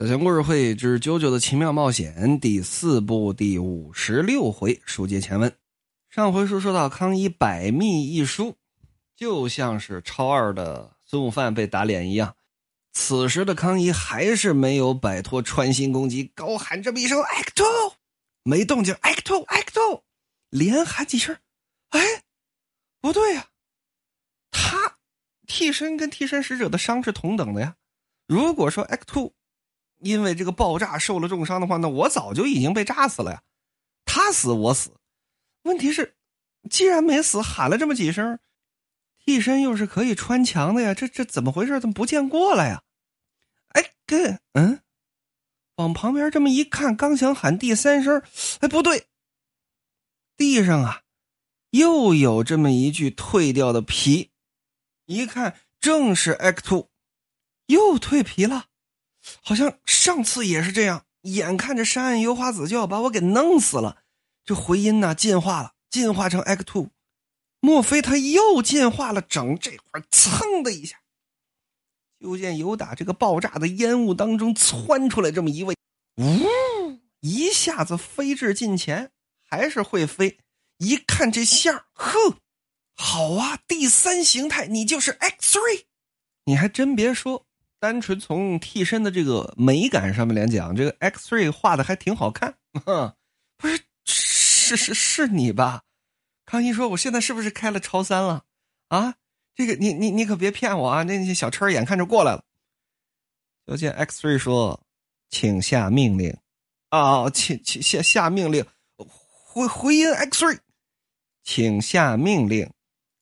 小强故事会之《啾啾的奇妙冒险》第四部第五十六回，书接前文。上回书说到康一百密一疏，就像是超二的孙悟饭被打脸一样。此时的康一还是没有摆脱穿心攻击，高喊这么一声 “act two”，没动静，“act two”，“act two”，连喊几声。哎，不对呀，他替身跟替身使者的伤是同等的呀。如果说 “act two”。因为这个爆炸受了重伤的话，那我早就已经被炸死了呀。他死我死，问题是，既然没死，喊了这么几声，替身又是可以穿墙的呀。这这怎么回事？怎么不见过来呀？哎，哥，嗯，往旁边这么一看，刚想喊第三声，哎，不对，地上啊，又有这么一具蜕掉的皮，一看正是 X Two，又蜕皮了。好像上次也是这样，眼看着山岸幽花子就要把我给弄死了，这回音呢进化了，进化成 X Two，莫非他又进化了？整这会儿，噌的一下，就见由打这个爆炸的烟雾当中窜出来这么一位，呜，一下子飞至近前，还是会飞。一看这相，呵，好啊，第三形态，你就是 X Three，你还真别说。单纯从替身的这个美感上面来讲，这个 X3 画的还挺好看。不是，是是是你吧？康一说：“我现在是不是开了超三了？”啊，这个你你你可别骗我啊！那些小车眼看着过来了。就见 X3 说：“请下命令。”啊，请请下下命令。回回音 X3，请下命令。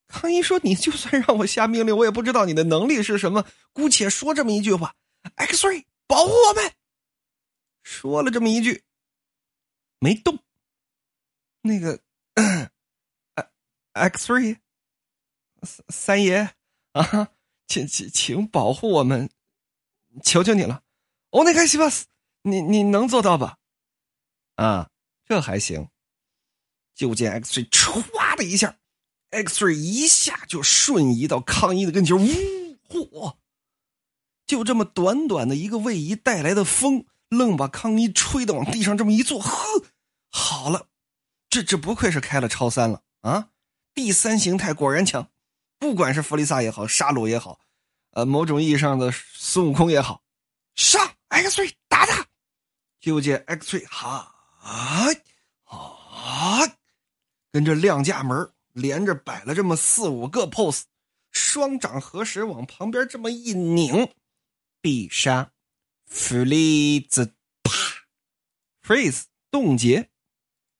康一说：“你就算让我下命令，我也不知道你的能力是什么。姑且说这么一句话：X-ray 保护我们。”说了这么一句，没动。那个，X-ray 三三爷啊，请请请保护我们，求求你了。我那开西巴斯，你你能做到吧？啊，这还行。就见 X-ray 唰的一下。X-ray 一下就瞬移到康一的跟前，呜嚯！就这么短短的一个位移带来的风，愣把康一吹的往地上这么一坐，呵，好了，这这不愧是开了超三了啊！第三形态果然强，不管是弗利萨也好，沙鲁也好，呃，某种意义上的孙悟空也好，上 X-ray 打他！就见 X-ray 哈啊啊，跟着亮架门。连着摆了这么四五个 pose，双掌合十往旁边这么一拧，必杀，freez 啪，freeze 冻结，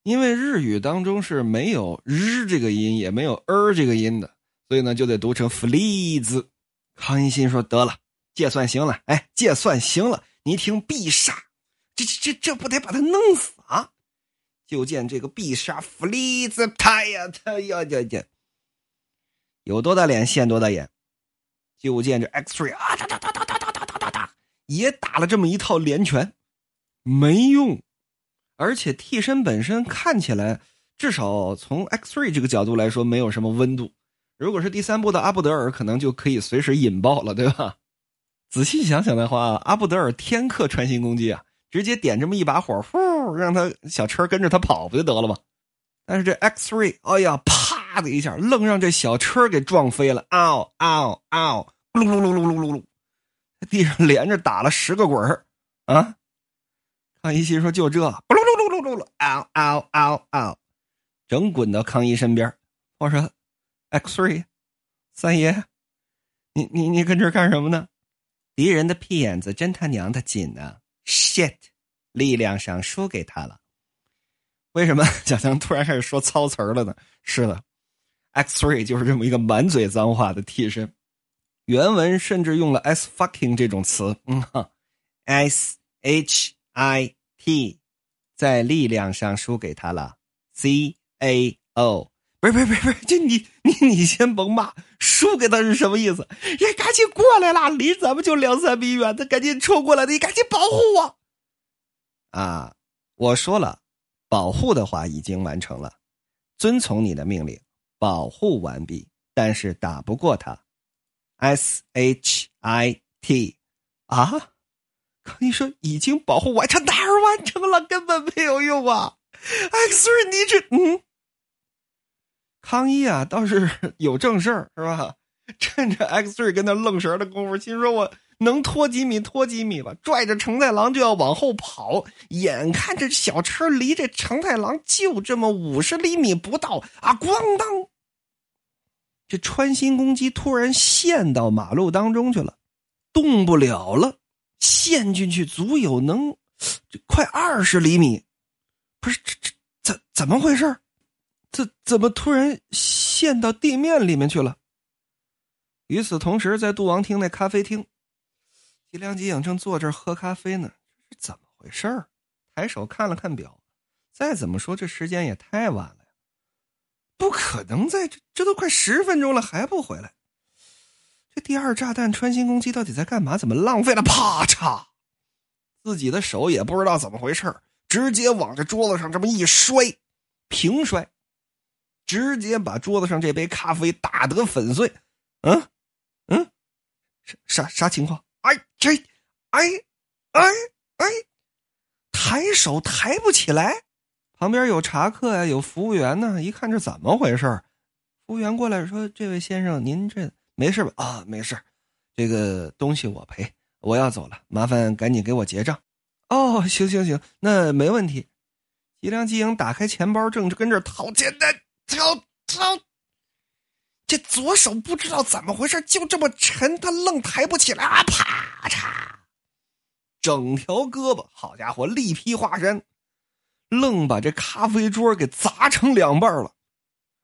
因为日语当中是没有日这个音，也没有 er 这个音的，所以呢就得读成 freeze。康一新说：“得了，借算行了，哎，借算行了，你听必杀，这这这这不得把他弄死啊？”就见这个必杀弗利兹，他呀，他呀呀呀，有多大脸现多大眼。就见这 X Ray 啊，哒哒哒哒哒哒哒哒哒，也打了这么一套连拳，没用。而且替身本身看起来，至少从 X Ray 这个角度来说，没有什么温度。如果是第三部的阿布德尔，可能就可以随时引爆了，对吧？仔细想想的话，阿布德尔天克穿心攻击啊。直接点这么一把火，呼，让他小车跟着他跑不就得了吗？但是这 X3，哎呀，啪的一下，愣让这小车给撞飞了，嗷嗷嗷，噜噜噜噜噜噜噜，地上连着打了十个滚儿啊！康一心说：“就这，噜噜噜噜噜噜，嗷嗷嗷嗷，整滚到康一身边。”我说：“X3，三爷，你你你跟这干什么呢？敌人的屁眼子真他娘的紧呢！” shit，力量上输给他了。为什么 小强突然开始说操词儿了呢？是的，X Three 就是这么一个满嘴脏话的替身。原文甚至用了 s fucking 这种词，嗯哈，s h i t，在力量上输给他了。c a o，不是不是不是，就你你你先甭骂，输给他是什么意思？人赶紧过来了，离咱们就两三米远，他赶紧冲过来的，你赶紧保护我。啊，我说了，保护的话已经完成了，遵从你的命令，保护完毕，但是打不过他。S H I T，啊，康一说已经保护完成，哪儿完成了？根本没有用啊！X 瑞，你这嗯，康一啊，倒是 有正事儿是吧？趁着 X 瑞跟那愣神的功夫，心说我能拖几米拖几米吧，拽着承太郎就要往后跑。眼看这小车离这承太郎就这么五十厘米不到啊！咣当，这穿心攻击突然陷到马路当中去了，动不了了。陷进去足有能，这快二十厘米，不是这这怎怎么回事？这怎么突然陷到地面里面去了？与此同时，在杜王厅那咖啡厅，吉良吉影正坐这儿喝咖啡呢。这是怎么回事儿？抬手看了看表，再怎么说这时间也太晚了呀，不可能在这这都快十分钟了还不回来。这第二炸弹穿心攻击到底在干嘛？怎么浪费了？啪嚓！自己的手也不知道怎么回事直接往这桌子上这么一摔，平摔，直接把桌子上这杯咖啡打得粉碎。嗯，啥啥情况？哎这，哎哎哎，抬手抬不起来。旁边有茶客呀，有服务员呢。一看这怎么回事服务员过来说：“这位先生，您这……”没事吧？啊，没事，这个东西我赔，我要走了，麻烦赶紧给我结账。哦，行行行，那没问题。吉良吉影打开钱包，正跟这掏钱呢，掏掏。这左手不知道怎么回事，就这么沉，他愣抬不起来啊！啪嚓，整条胳膊，好家伙，力劈华山，愣把这咖啡桌给砸成两半了。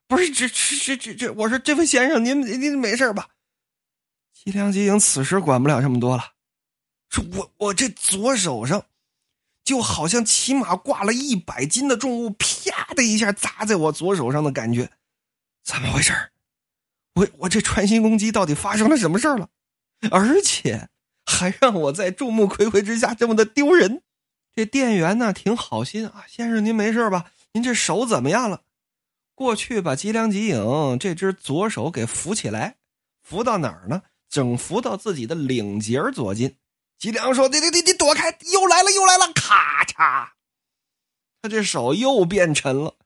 不是这这这这这，我说这位先生，您您没事吧？吉良吉影此时管不了这么多了，说我我这左手上，就好像起码挂了一百斤的重物，啪的一下砸在我左手上的感觉，怎么回事我我这穿心攻击到底发生了什么事了？而且还让我在众目睽睽之下这么的丢人。这店员呢挺好心啊，先生您没事吧？您这手怎么样了？过去把吉良吉影这只左手给扶起来，扶到哪儿呢？整扶到自己的领结左近。吉良说：“你你你你躲开！又来了又来了！”咔嚓，他这手又变沉了，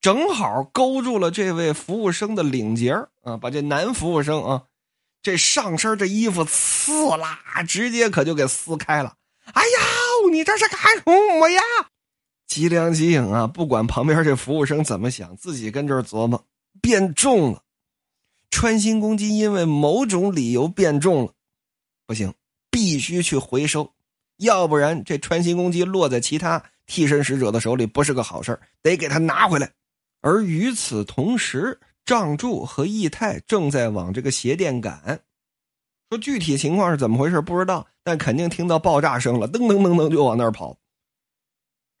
正好勾住了这位服务生的领结啊！把这男服务生啊，这上身这衣服刺啦，直接可就给撕开了。哎呀，你这是干什么呀？吉良吉影啊，不管旁边这服务生怎么想，自己跟这儿琢磨，变重了。穿心公鸡因为某种理由变重了，不行，必须去回收，要不然这穿心公鸡落在其他替身使者的手里不是个好事得给他拿回来。而与此同时，仗助和义太正在往这个鞋店赶，说具体情况是怎么回事不知道，但肯定听到爆炸声了，噔噔噔噔就往那儿跑。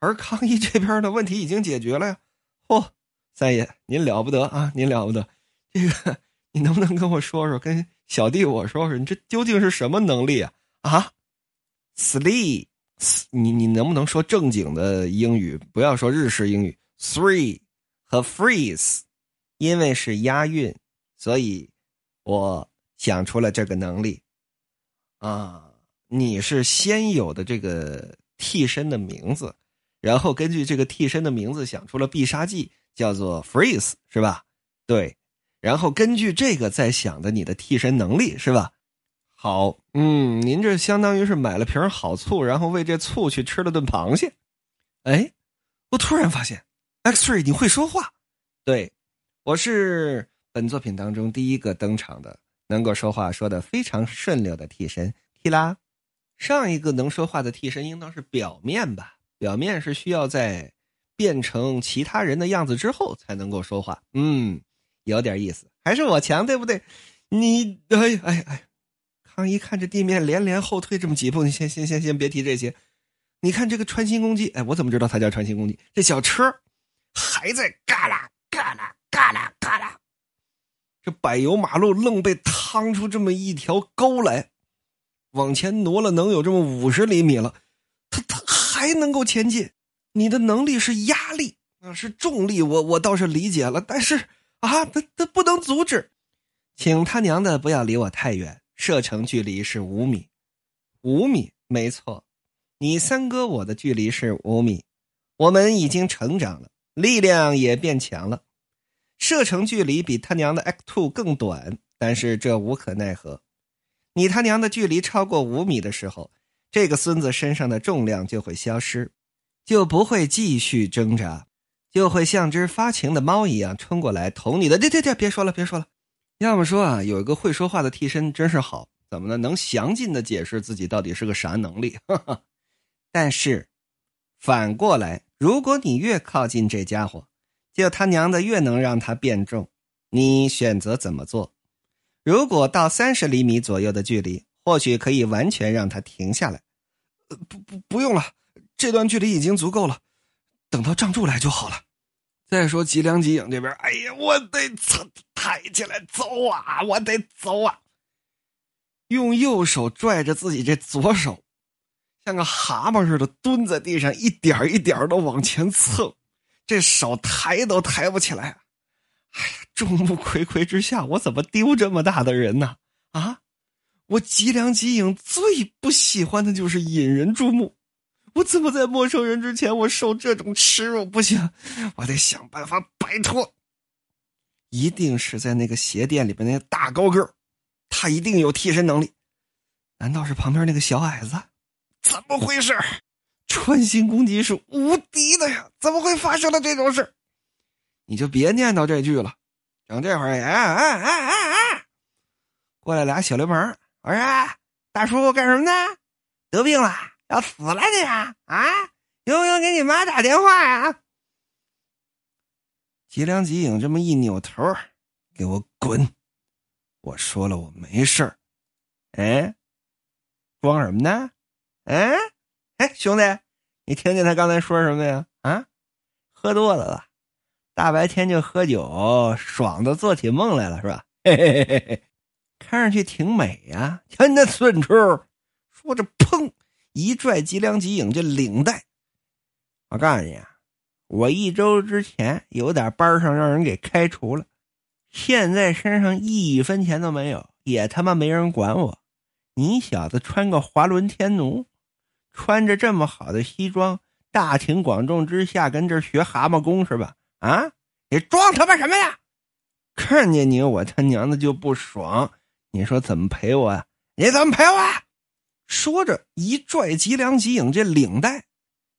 而康一这边的问题已经解决了呀！嚯，三爷您了不得啊，您了不得！这个你能不能跟我说说，跟小弟我说说，你这究竟是什么能力啊？啊，three，你你能不能说正经的英语，不要说日式英语？three 和 freeze，因为是押韵，所以我想出了这个能力。啊，你是先有的这个替身的名字。然后根据这个替身的名字想出了必杀技，叫做 freeze，是吧？对。然后根据这个再想的你的替身能力，是吧？好，嗯，您这相当于是买了瓶好醋，然后为这醋去吃了顿螃蟹。哎，我突然发现，X-ray 你会说话。对，我是本作品当中第一个登场的能够说话说的非常顺溜的替身。提拉，上一个能说话的替身应当是表面吧？表面是需要在变成其他人的样子之后才能够说话，嗯，有点意思，还是我强，对不对？你哎哎哎，康一看着地面连连后退这么几步，你先先先先别提这些。你看这个穿心攻击，哎，我怎么知道它叫穿心攻击？这小车还在嘎啦嘎啦嘎啦嘎啦，这柏油马路愣被趟出这么一条沟来，往前挪了能有这么五十厘米了。他他还能够前进，你的能力是压力啊，是重力，我我倒是理解了，但是啊，他他不能阻止，请他娘的不要离我太远，射程距离是五米，五米没错，你三哥我的距离是五米，我们已经成长了，力量也变强了，射程距离比他娘的 X Two 更短，但是这无可奈何。你他娘的距离超过五米的时候，这个孙子身上的重量就会消失，就不会继续挣扎，就会像只发情的猫一样冲过来捅你的。对对对，别说了，别说了。要么说啊，有一个会说话的替身真是好，怎么呢？能详尽的解释自己到底是个啥能力。但是，反过来，如果你越靠近这家伙，就他娘的越能让他变重。你选择怎么做？如果到三十厘米左右的距离，或许可以完全让他停下来。不不不用了，这段距离已经足够了，等到仗柱来就好了。再说吉良吉影这边，哎呀，我得抬起来走啊，我得走啊！用右手拽着自己这左手，像个蛤蟆似的蹲在地上，一点一点的往前蹭，这手抬都抬不起来。哎呀！众目睽睽之下，我怎么丢这么大的人呢？啊！我吉良吉影最不喜欢的就是引人注目。我怎么在陌生人之前我受这种耻辱？不行，我得想办法摆脱。一定是在那个鞋店里边那个大高个他一定有替身能力。难道是旁边那个小矮子？怎么回事？穿心攻击是无敌的呀！怎么会发生了这种事？你就别念叨这句了。等这会儿，哎哎哎哎哎，过来俩小流氓！我说大叔干什么呢？得病了，要死了你啊！啊，用不用给你妈打电话呀？吉良吉影这么一扭头，给我滚！我说了，我没事儿。哎，装什么呢？哎哎，兄弟，你听见他刚才说什么呀？啊，喝多了吧？大白天就喝酒，爽的做起梦来了，是吧？嘿嘿嘿嘿，看上去挺美呀。瞧你那损处，说着，砰，一拽吉良吉影这领带。我告诉你啊，我一周之前有点班上让人给开除了，现在身上一分钱都没有，也他妈没人管我。你小子穿个华伦天奴，穿着这么好的西装，大庭广众之下跟这学蛤蟆功是吧？啊！你装他妈什么呀？看见你我他娘的就不爽。你说怎么赔我呀？你怎么赔我？说着一拽吉良吉影这领带，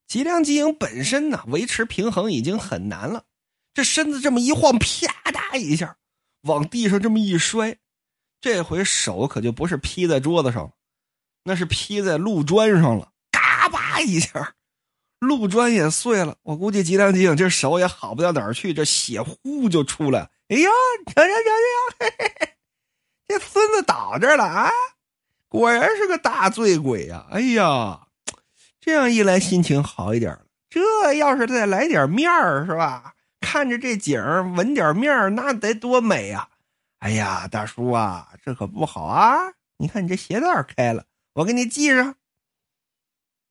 吉良吉影本身呢维持平衡已经很难了，这身子这么一晃，啪嗒一下往地上这么一摔，这回手可就不是劈在桌子上，那是劈在路砖上了，一下。路砖也碎了，我估计吉良吉影这手也好不到哪儿去，这血呼就出来。哎呀，瞧瞧瞧瞧，这孙子倒这了啊！果然是个大醉鬼呀！哎呀，这样一来心情好一点了。这要是再来点面儿是吧？看着这景儿闻点面儿，那得多美呀！哎呀，大叔啊，这可不好啊！你看你这鞋带开了，我给你系上。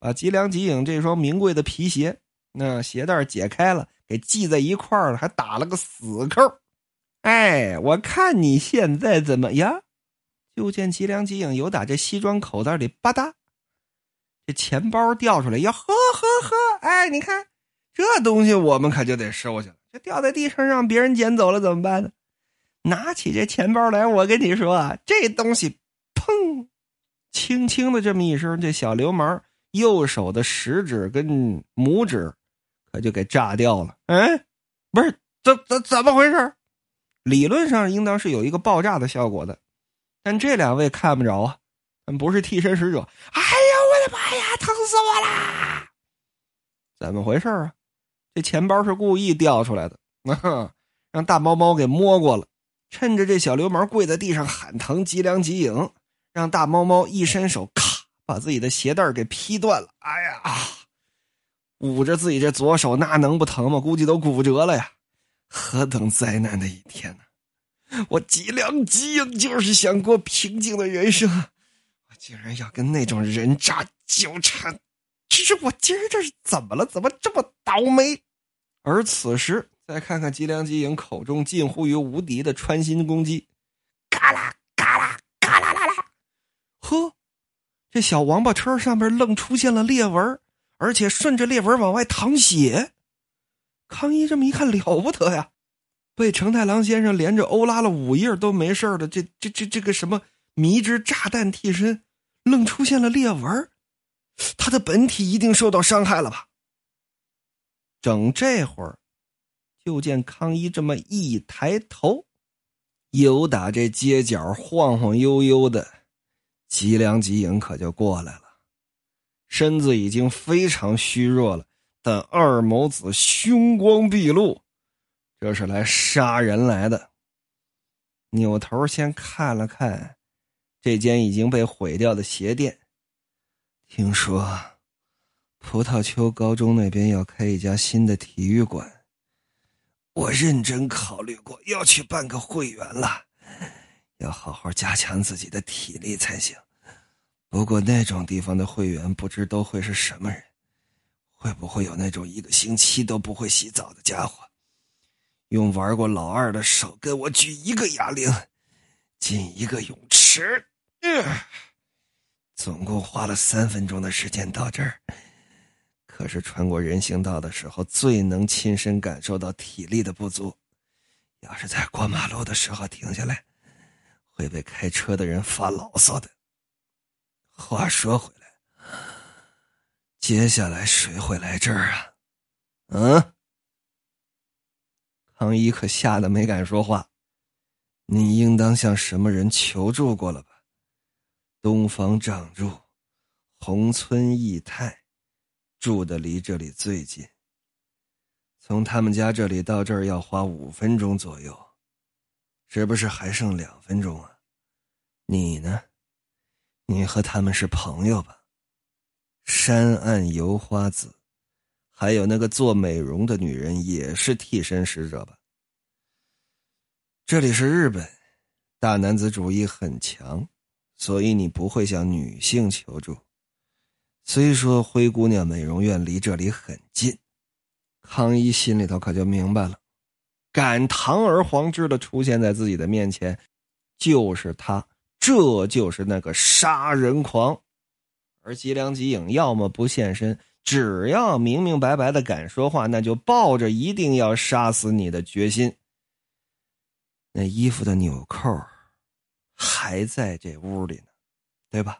把吉良吉影这双名贵的皮鞋，那鞋带解开了，给系在一块儿了，还打了个死扣。哎，我看你现在怎么样？就见吉良吉影由打这西装口袋里吧嗒，这钱包掉出来，呀呵呵呵！哎，你看这东西，我们可就得收下了。这掉在地上让别人捡走了怎么办呢？拿起这钱包来，我跟你说啊，这东西砰，轻轻的这么一声，这小流氓。右手的食指跟拇指，可就给炸掉了。哎，不是，怎怎怎么回事？理论上应当是有一个爆炸的效果的，但这两位看不着啊，不是替身使者。哎呀，我的妈呀，疼死我啦！怎么回事啊？这钱包是故意掉出来的，啊让大猫猫给摸过了。趁着这小流氓跪在地上喊疼，急凉急影，让大猫猫一伸手，咔。把自己的鞋带给劈断了，哎呀，捂着自己这左手，那能不疼吗？估计都骨折了呀！何等灾难的一天呢！我吉良吉影就是想过平静的人生，我竟然要跟那种人渣纠缠，这是我今儿这是怎么了？怎么这么倒霉？而此时，再看看吉良吉影口中近乎于无敌的穿心攻击，嘎啦嘎啦嘎啦啦啦，呵。这小王八车上面愣出现了裂纹，而且顺着裂纹往外淌血。康一这么一看，了不得呀！被成太郎先生连着欧拉了五页都没事的，这这这这个什么迷之炸弹替身，愣出现了裂纹，他的本体一定受到伤害了吧？整这会儿，就见康一这么一抬头，有打这街角晃晃悠悠的，吉良吉影可就过来了，身子已经非常虚弱了，但二眸子凶光毕露。这是来杀人来的。扭头先看了看这间已经被毁掉的鞋店，听说葡萄丘高中那边要开一家新的体育馆，我认真考虑过要去办个会员了，要好好加强自己的体力才行。不过那种地方的会员不知都会是什么人，会不会有那种一个星期都不会洗澡的家伙？用玩过老二的手跟我举一个哑铃，进一个泳池，总共花了三分钟的时间到这儿。可是穿过人行道的时候，最能亲身感受到体力的不足。要是在过马路的时候停下来，会被开车的人发牢骚的。话说回来，接下来谁会来这儿啊？嗯？康一可吓得没敢说话。你应当向什么人求助过了吧？东方仗助、红村义太，住的离这里最近。从他们家这里到这儿要花五分钟左右，是不是还剩两分钟啊？你呢？你和他们是朋友吧？山岸游花子。还有那个做美容的女人也是替身使者吧？这里是日本，大男子主义很强，所以你不会向女性求助。虽说灰姑娘美容院离这里很近，康一心里头可就明白了，敢堂而皇之的出现在自己的面前，就是他，这就是那个杀人狂。而吉良吉影要么不现身。只要明明白白的敢说话，那就抱着一定要杀死你的决心。那衣服的纽扣还在这屋里呢，对吧？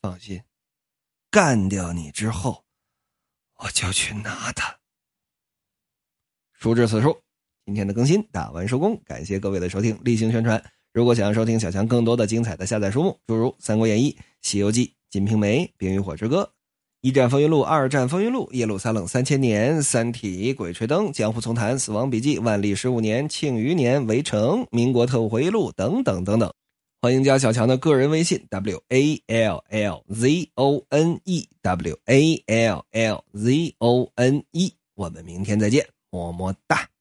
放心，干掉你之后，我就去拿它。书至此处，今天的更新打完收工，感谢各位的收听，例行宣传。如果想要收听小强更多的精彩的下载书目，诸如《三国演义》《西游记》《金瓶梅》《冰与火之歌》。一战风云录、二战风云录、耶路撒冷三千年、三体、鬼吹灯、江湖丛谈、死亡笔记、万历十五年、庆余年、围城、民国特务回忆录等等等等。欢迎加小强的个人微信：w a l l z o n e w a l l z o n e。我们明天再见，么么哒。